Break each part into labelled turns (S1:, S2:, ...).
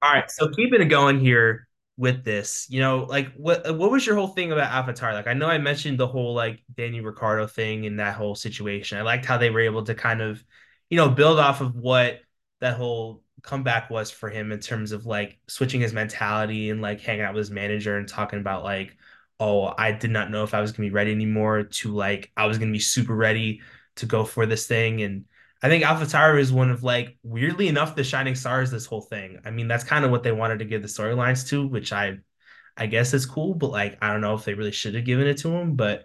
S1: All right, so keeping it going here with this, you know, like what uh, what was your whole thing about AlphaTauri? Like I know I mentioned the whole like Danny Ricciardo thing and that whole situation. I liked how they were able to kind of, you know, build off of what that whole comeback was for him in terms of like switching his mentality and like hanging out with his manager and talking about like, oh, I did not know if I was gonna be ready anymore to like I was gonna be super ready to go for this thing and I think AlphaTauri is one of like weirdly enough the shining stars this whole thing. I mean, that's kind of what they wanted to give the storylines to, which I I guess is cool, but like I don't know if they really should have given it to him, but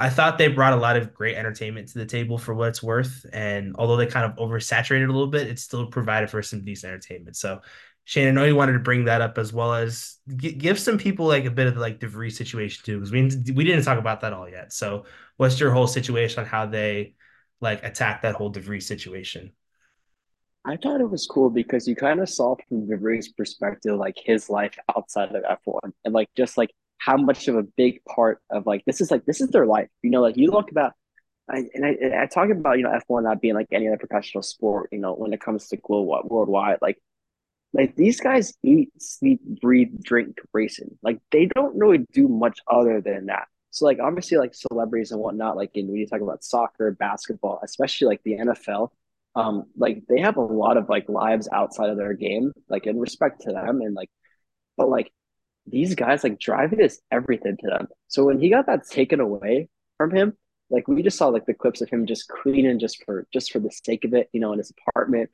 S1: I thought they brought a lot of great entertainment to the table for what it's worth. And although they kind of oversaturated a little bit, it still provided for some decent entertainment. So Shane, I know you wanted to bring that up as well as g- give some people like a bit of the like situation too, because we we didn't talk about that all yet. So what's your whole situation on how they like attack that whole DeVries situation?
S2: I thought it was cool because you kind of saw from De Vries's perspective, like his life outside of F1 and like just like how much of a big part of like this is like this is their life. You know, like you look about I, and I, and I talk about you know F1 not being like any other professional sport. You know, when it comes to global worldwide, like like these guys eat, sleep, breathe, drink racing. Like they don't really do much other than that. So like obviously like celebrities and whatnot, like in when you talk about soccer, basketball, especially like the NFL, um, like they have a lot of like lives outside of their game, like in respect to them and like but like these guys like driving is everything to them. So when he got that taken away from him, like we just saw like the clips of him just cleaning just for just for the sake of it, you know, in his apartment,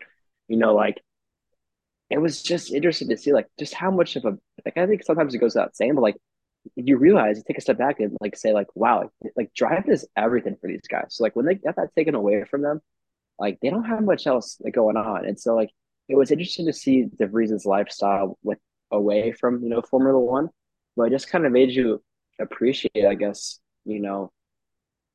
S2: you know, like it was just interesting to see like just how much of a like I think sometimes it goes without saying, but like you realize you take a step back and like say like wow like, like driving is everything for these guys. So like when they get that taken away from them, like they don't have much else like, going on, and so like it was interesting to see De Vries's lifestyle with away from you know Formula One, but it just kind of made you appreciate, I guess, you know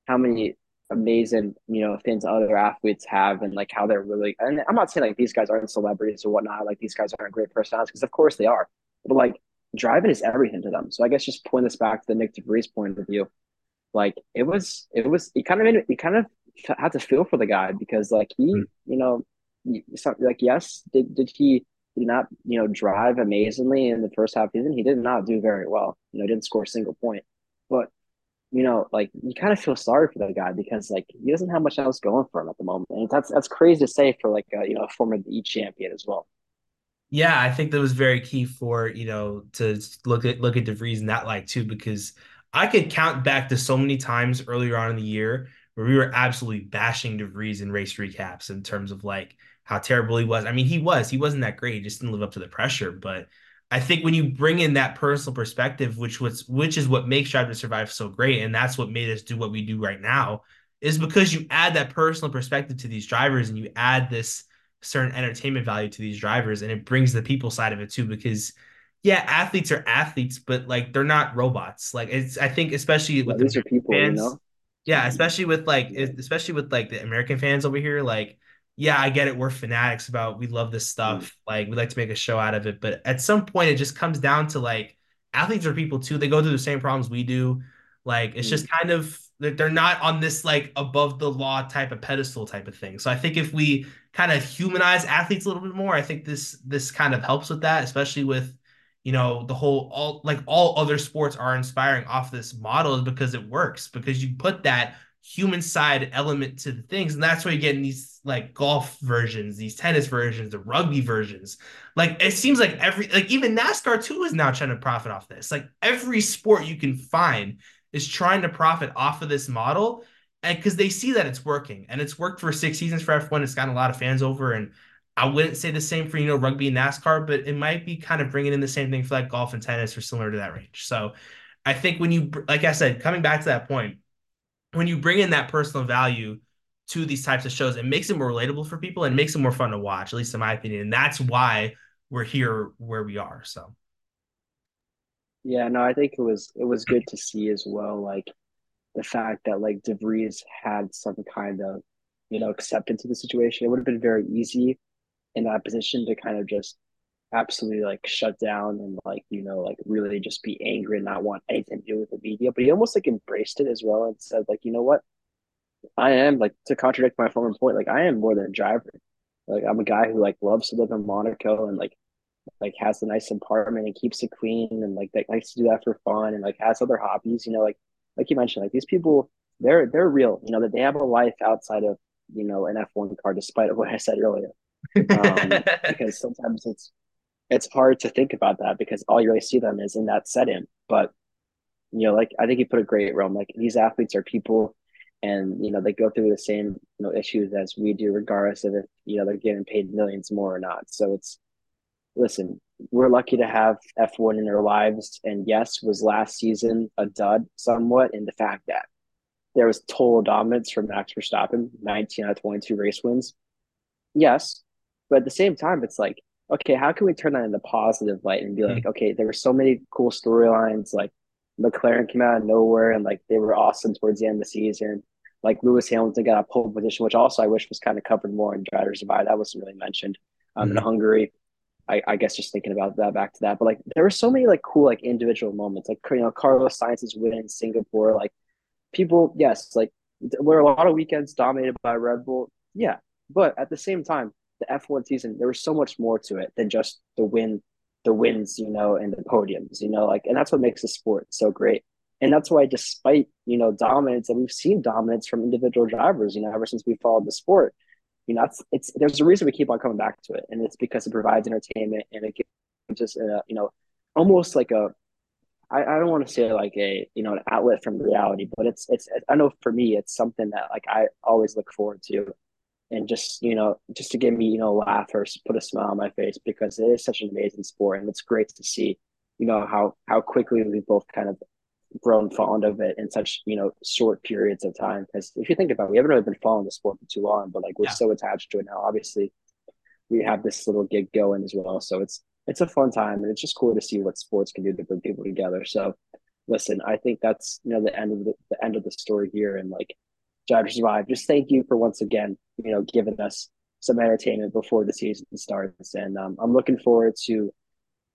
S2: how many amazing, you know, things other athletes have and like how they're really and I'm not saying like these guys aren't celebrities or whatnot, like these guys aren't great personalities, because of course they are. But like driving is everything to them. So I guess just point this back to the Nyck DeVries point of view. Like it was it was he kind of made it, he kind of had to feel for the guy because like he, mm-hmm. you know, like yes, did did he did not, you know, drive amazingly in the first half of the season? He did not do very well. You know, he didn't score a single point. But you know, like you kind of feel sorry for that guy because like he doesn't have much else going for him at the moment, and that's that's crazy to say for like a you know a former E champion as well.
S1: Yeah, I think that was very key for, you know, to look at look at DeVries in that light too, because I could count back to so many times earlier on in the year where we were absolutely bashing DeVries in race recaps in terms of like how terrible he was. I mean, he was, he wasn't that great, he just didn't live up to the pressure. But I think when you bring in that personal perspective, which was which is what makes Drive to Survive so great, and that's what made us do what we do right now, is because you add that personal perspective to these drivers and you add this certain entertainment value to these drivers and it brings the people side of it too because yeah athletes are athletes but like they're not robots like it's i think especially
S2: Yeah,
S1: with the
S2: these are people, you
S1: fans
S2: know.
S1: yeah especially with like especially with like the american fans over here like yeah i get it we're fanatics about we love this
S2: Mm.
S1: stuff like we like to make a show out of it but at some point it just comes down to like athletes are people too they go through the same problems we do like it's
S2: Mm.
S1: just kind of they're not on this like above the law type of pedestal type of thing so i think if we kind of humanize athletes a little bit more. I think this this kind of helps with that, especially with you know the whole all like all other sports are inspiring off this model is because it works because you put that human side element to the things and that's why you're getting these like golf versions these tennis versions the rugby versions like it seems like every like even nascar too is now trying to profit off this like every sport you can find is trying to profit off of this model and because they see that it's working and it's worked for six seasons for F1, it's gotten a lot of fans over. And I wouldn't say the same for, you know, rugby and NASCAR, but it might be kind of bringing in the same thing for like golf and tennis or similar to that range. So I think when you, like I said, coming back to that point, when you bring in that personal value to these types of shows, it makes it more relatable for people and makes it more fun to watch, at least in my opinion. And that's why we're here where we are. So,
S2: Yeah, no, I think it was it was good to see as well, like the fact that like DeVries had some kind of you know acceptance of the situation. It would have been very easy in that position to kind of just absolutely like shut down and like you know like really just be angry and not want anything to do with the media. But he almost like embraced it as well and said like you know what? I am like to contradict my former point like i am more than a driver. Like i'm a guy who like loves to live in monaco and like like has a nice apartment and keeps it clean and like that likes to do that for fun and like has other hobbies, you know, like like you mentioned, like these people they're they're real, you know, that they have a life outside of, you know, an F1 car, despite of what I said earlier. Um, because sometimes it's it's hard to think about that because all you really see them is in that setting. But you know, like I think you put a great realm. Like these athletes are people and you know they go through the same you know issues as we do regardless of if you know they're getting paid millions more or not so it's listen we're lucky to have f1 in our lives and yes was last season a dud somewhat in the fact that there was total dominance from max verstappen 19 out of 22 race wins yes but at the same time it's like okay how can we turn that into a positive light and be like okay there were so many cool storylines like McLaren came out of nowhere and like they were awesome towards the end of the season. Like Lewis Hamilton got a pole position, which also I wish was kind of covered more in Drive to Survive. That wasn't really mentioned. Um, mm-hmm. In Hungary, I, I, guess just thinking about that back to that, but like there were so many like cool like individual moments, like you know Carlos Sainz's win in Singapore. Like people, yes, like were a lot of weekends dominated by Red Bull, yeah, but at the same time, the F1 season there was so much more to it than just the win the wins, you know, and the podiums, you know, like, and that's what makes the sport so great. And that's why, despite you know dominance, and we've seen dominance from individual drivers, you know, ever since we followed the sport, you know, it's it's there's a reason we keep on coming back to it, and it's because it provides entertainment and it gives us a you know almost like a I, I don't want to say like a you know an outlet from reality, but it's it's I know for me it's something that like I always look forward to. And just you know just to get me you know laugh or put a smile on my face because it is such an amazing sport and it's great to see you know how how quickly we both kind of grown fond of it in such you know short periods of time because if you think about it we haven't really been following the sport for too long but like we're yeah. so attached to it now obviously we have this little gig going as well so it's it's a fun time and it's just cool to see what sports can do to bring people together so listen i think that's you know the end of the, the end of the story here and like Drive to Survive. Just thank you for once again, you know, giving us some entertainment before the season starts. And um, I'm looking forward to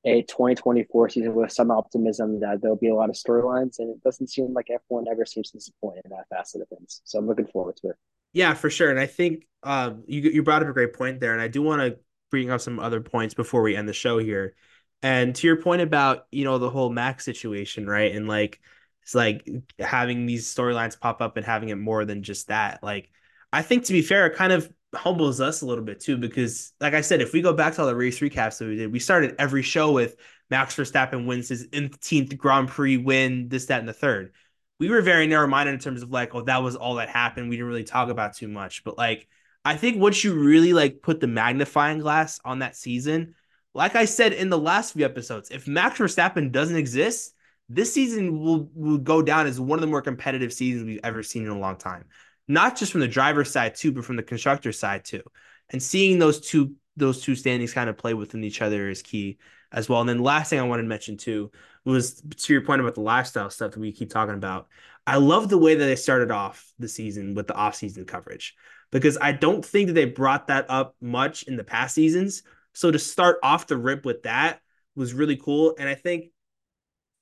S2: a 2024 season with some optimism that there'll be a lot of storylines. And it doesn't seem like F1 ever seems to disappoint in that facet of things. So I'm looking forward to it.
S1: Yeah, for sure. And I think um, you you brought up a great point there, and I do want to bring up some other points before we end the show here. And to your point about you know the whole Max situation, right? And like it's like having these storylines pop up and having it more than just that. Like, I think to be fair, it kind of humbles us a little bit too, because like I said, if we go back to all the race recaps that we did, we started every show with Max Verstappen wins his 18th Grand Prix win, this, that, and the third. We were very narrow minded in terms of like, oh, that was all that happened. We didn't really talk about too much. But like, I think once you really like put the magnifying glass on that season, like I said in the last few episodes, if Max Verstappen doesn't exist, this season will will go down as one of the more competitive seasons we've ever seen in a long time. Not just from the driver's side too, but from the constructor side too. And seeing those two those two standings kind of play within each other is key as well. And then last thing I wanted to mention too was to your point about the lifestyle stuff that we keep talking about. I love the way that they started off the season with the off-season coverage because I don't think that they brought that up much in the past seasons. So to start off the rip with that was really cool. And I think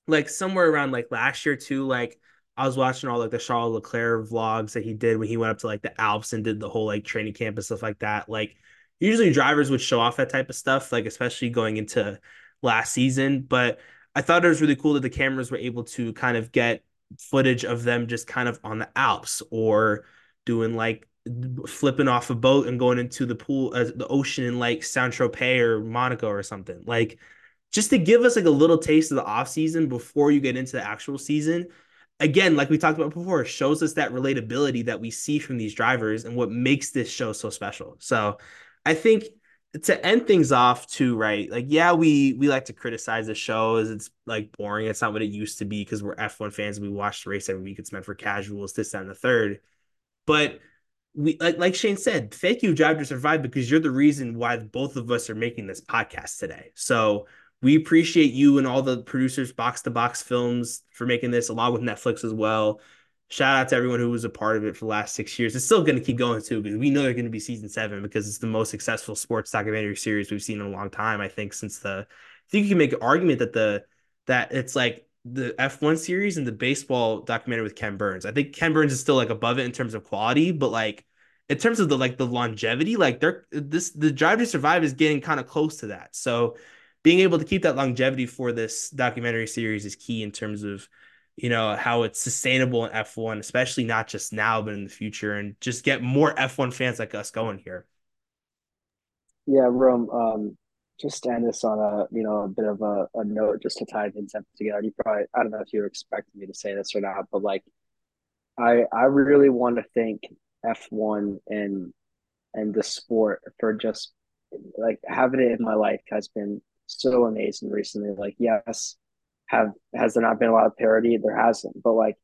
S1: like somewhere around like last year too, like I was watching all like the Charles Leclerc vlogs that he did when he went up to like the Alps and did the whole like training camp and stuff like that. Like usually drivers would show off that type of stuff, like especially going into last season. But I thought it was really cool that the cameras were able to kind of get footage of them just kind of on the Alps or doing like flipping off a boat and going into the pool, uh, the ocean in like Saint Tropez or Monaco or something. Like just to give us like a little taste of the off season before you get into the actual season. Again, like we talked about before, shows us that relatability that we see from these drivers and what makes this show so special. So I think to end things off too, right? Like, yeah, we we like to criticize the show as it's like boring. It's not what it used to be because we're F1 fans and we watch the race every week. It's meant for casuals, this, that, and the third. But we like like Shane said, thank you, Drive to Survive, because you're the reason why both of us are making this podcast today. So we appreciate you and all the producers, Box to Box Films, for making this, along with Netflix as well. Shout out to everyone who was a part of it for the last six years. It's still going to keep going too because we know they're going to be season seven because it's the most successful sports documentary series we've seen in a long time. I think since the, I think you can make an argument that the that it's like the F1 series and the baseball documentary with Ken Burns. I think Ken Burns is still like above it in terms of quality, but like in terms of the like the longevity, like they're this the Drive to Survive is getting kind of close to that. So being able to keep that longevity for this documentary series is key in terms of you know how it's sustainable in F1, especially not just now but in the future, and just get more F1 fans like us going here.
S2: Yeah, Rome. Um, just to end this on a you know a bit of a, a note, just to tie things up together. You probably I don't know if you were expecting me to say this or not, but like I I really want to thank F1 and and the sport for just like having it in my life has been so amazing recently. Like, yes, have has there not been a lot of parity? There hasn't, but like,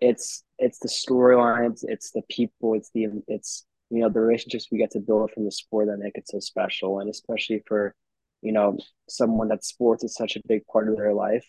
S2: it's it's the storylines, it's the people, it's the it's you know the relationships we get to build from the sport that make it so special, and especially for you know someone that sports is such a big part of their life,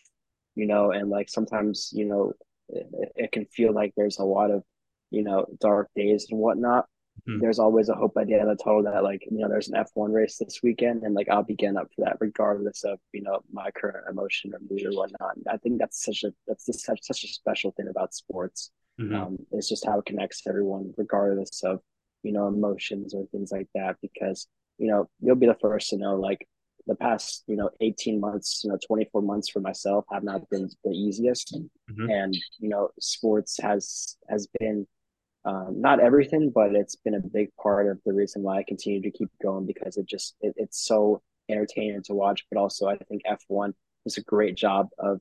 S2: you know, and like sometimes you know it, it can feel like there's a lot of you know dark days and whatnot mm-hmm. there's always a hope at the end of the tunnel that like you know there's an F1 race this weekend and like I'll be getting up for that regardless of you know my current emotion or mood or whatnot. And I think that's such a that's just such such a special thing about sports. Mm-hmm. Um, it's just how it connects everyone regardless of you know emotions or things like that because you know you'll be the first to know like the past you know 18 months you know 24 months for myself have not been the easiest mm-hmm. and you know sports has has been um, not everything, but it's been a big part of the reason why I continue to keep going because it just it, it's so entertaining to watch. But also, I think F one does a great job of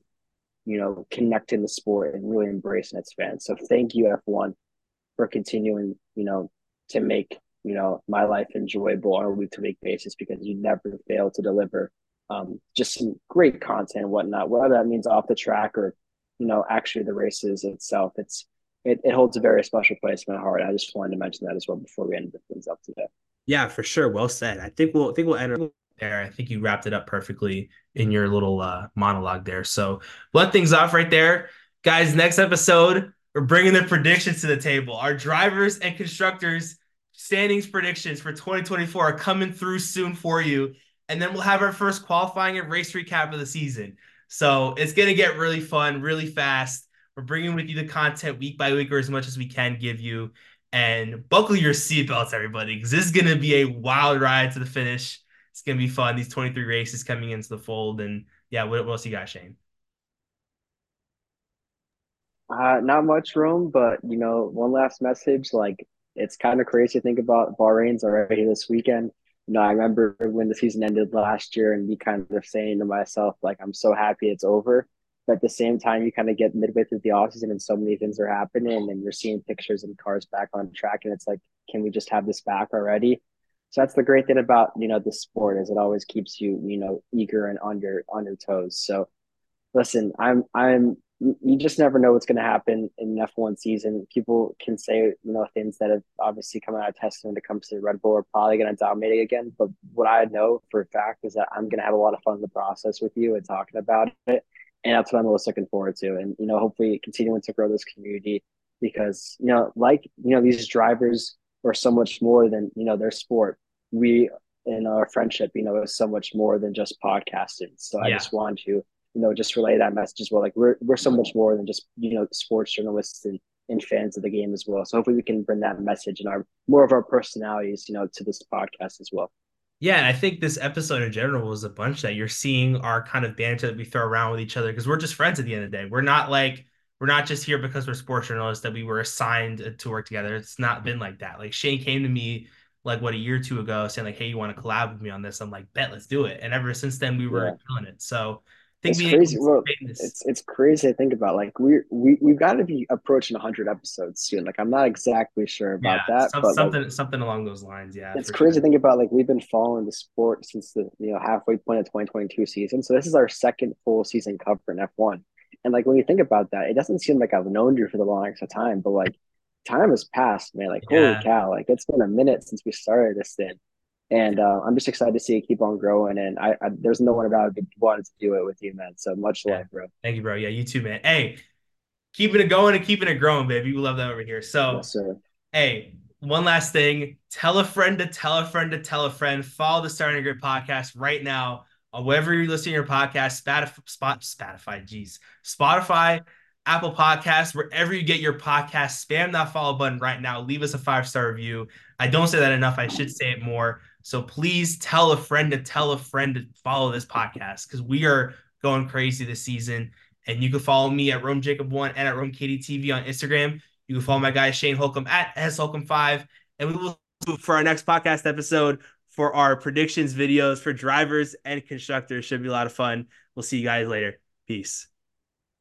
S2: you know connecting the sport and really embracing its fans. So thank you F one for continuing you know to make you know my life enjoyable on a week to week basis because you never fail to deliver um, just some great content and whatnot. Whether that means off the track or you know actually the races itself, it's it, it holds a very special place in my heart. I just wanted to mention that as well before we end things up today.
S1: Yeah, for sure. Well said. I think we'll I think we'll end there. I think you wrapped it up perfectly in your little uh, monologue there. So let things off right there, guys. Next episode, we're bringing the predictions to the table. Our drivers and constructors standings predictions for 2024 are coming through soon for you, and then we'll have our first qualifying and race recap of the season. So it's gonna get really fun, really fast. We're bringing with you the content week by week or as much as we can give you. And buckle your seatbelts, everybody, because this is going to be a wild ride to the finish. It's going to be fun. These 23 races coming into the fold. And yeah, what, else you got, Shane?
S2: Uh, not much room, but you know, one last message. Like, it's kind of crazy to think about Bahrain's already this weekend. You know, I remember when the season ended last year and me kind of saying to myself, like, I'm so happy it's over. But at the same time, you kind of get midway through the offseason and so many things are happening and you're seeing pictures and cars back on track. And it's like, can we just have this back already? So that's the great thing about, you know, the sport is it always keeps you, you know, eager and on your on your toes. So listen, I'm I'm you just never know what's going to happen in F1 season. People can say, you know, things that have obviously come out of testing when it comes to Red Bull are probably going to dominate again. But what I know for a fact is that I'm going to have a lot of fun in the process with you and talking about it and that's what I'm most looking forward to. And you know, hopefully continuing to grow this community because you know, like you know, these drivers are so much more than you know their sport. We in our friendship, you know, is so much more than just podcasting. So yeah. I just want to you know just relay that message as well. Like we're we're so much more than just you know sports journalists and and fans of the game as well. So hopefully we can bring that message and our more of our personalities, you know, to this podcast as well.
S1: Yeah, and I think this episode in general was a bunch that you're seeing our kind of banter that we throw around with each other because we're just friends at the end of the day. We're not like we're not just here because we're sports journalists that we were assigned uh, to work together. It's not been like that. Like Shane came to me like what a year or two ago saying like, "Hey, you want to collab with me on this?" I'm like, "Bet, let's do it." And ever since then, we were yeah. killing it. So
S2: think it's crazy. Well, it's it's crazy to think about. Like we we we've got to be approaching 100 episodes soon. Like I'm not exactly sure about yeah, that,
S1: some,
S2: but
S1: something
S2: like,
S1: something along those lines. Yeah,
S2: it's crazy sure. to think about. Like we've been following the sport since the you know halfway point of 2022 season. So this is our second full season cover in F1. And like when you think about that, it doesn't seem like I've known you for the longest of time, but like time has passed, man. Like yeah. holy cow! Like it's been a minute since we started this thing and uh, I'm just excited to see it keep on growing. And I, I there's no one around who wanted to do it with you, man. So much
S1: yeah.
S2: love, bro.
S1: Thank you, bro. Yeah, you too, man. Hey, keeping it going and keeping it growing, baby. We love that over here. So, yes, hey, one last thing: tell a friend to tell a friend to tell a friend. Follow the Starting Grid podcast right now. Uh, wherever you're listening to your podcast, Spotify, Spot, Spotify, geez, Spotify, Apple Podcasts, wherever you get your podcast, spam that follow button right now. Leave us a five star review. I don't say that enough. I should say it more. So please tell a friend to tell a friend to follow this podcast because we are going crazy this season. And you can follow me at Rome Jacob One and at Rome Katie TV on Instagram. You can follow my guy Shane Holcomb at S Holcomb Five, and we will for our next podcast episode for our predictions videos for drivers and constructors. Should be a lot of fun. We'll see you guys later. Peace.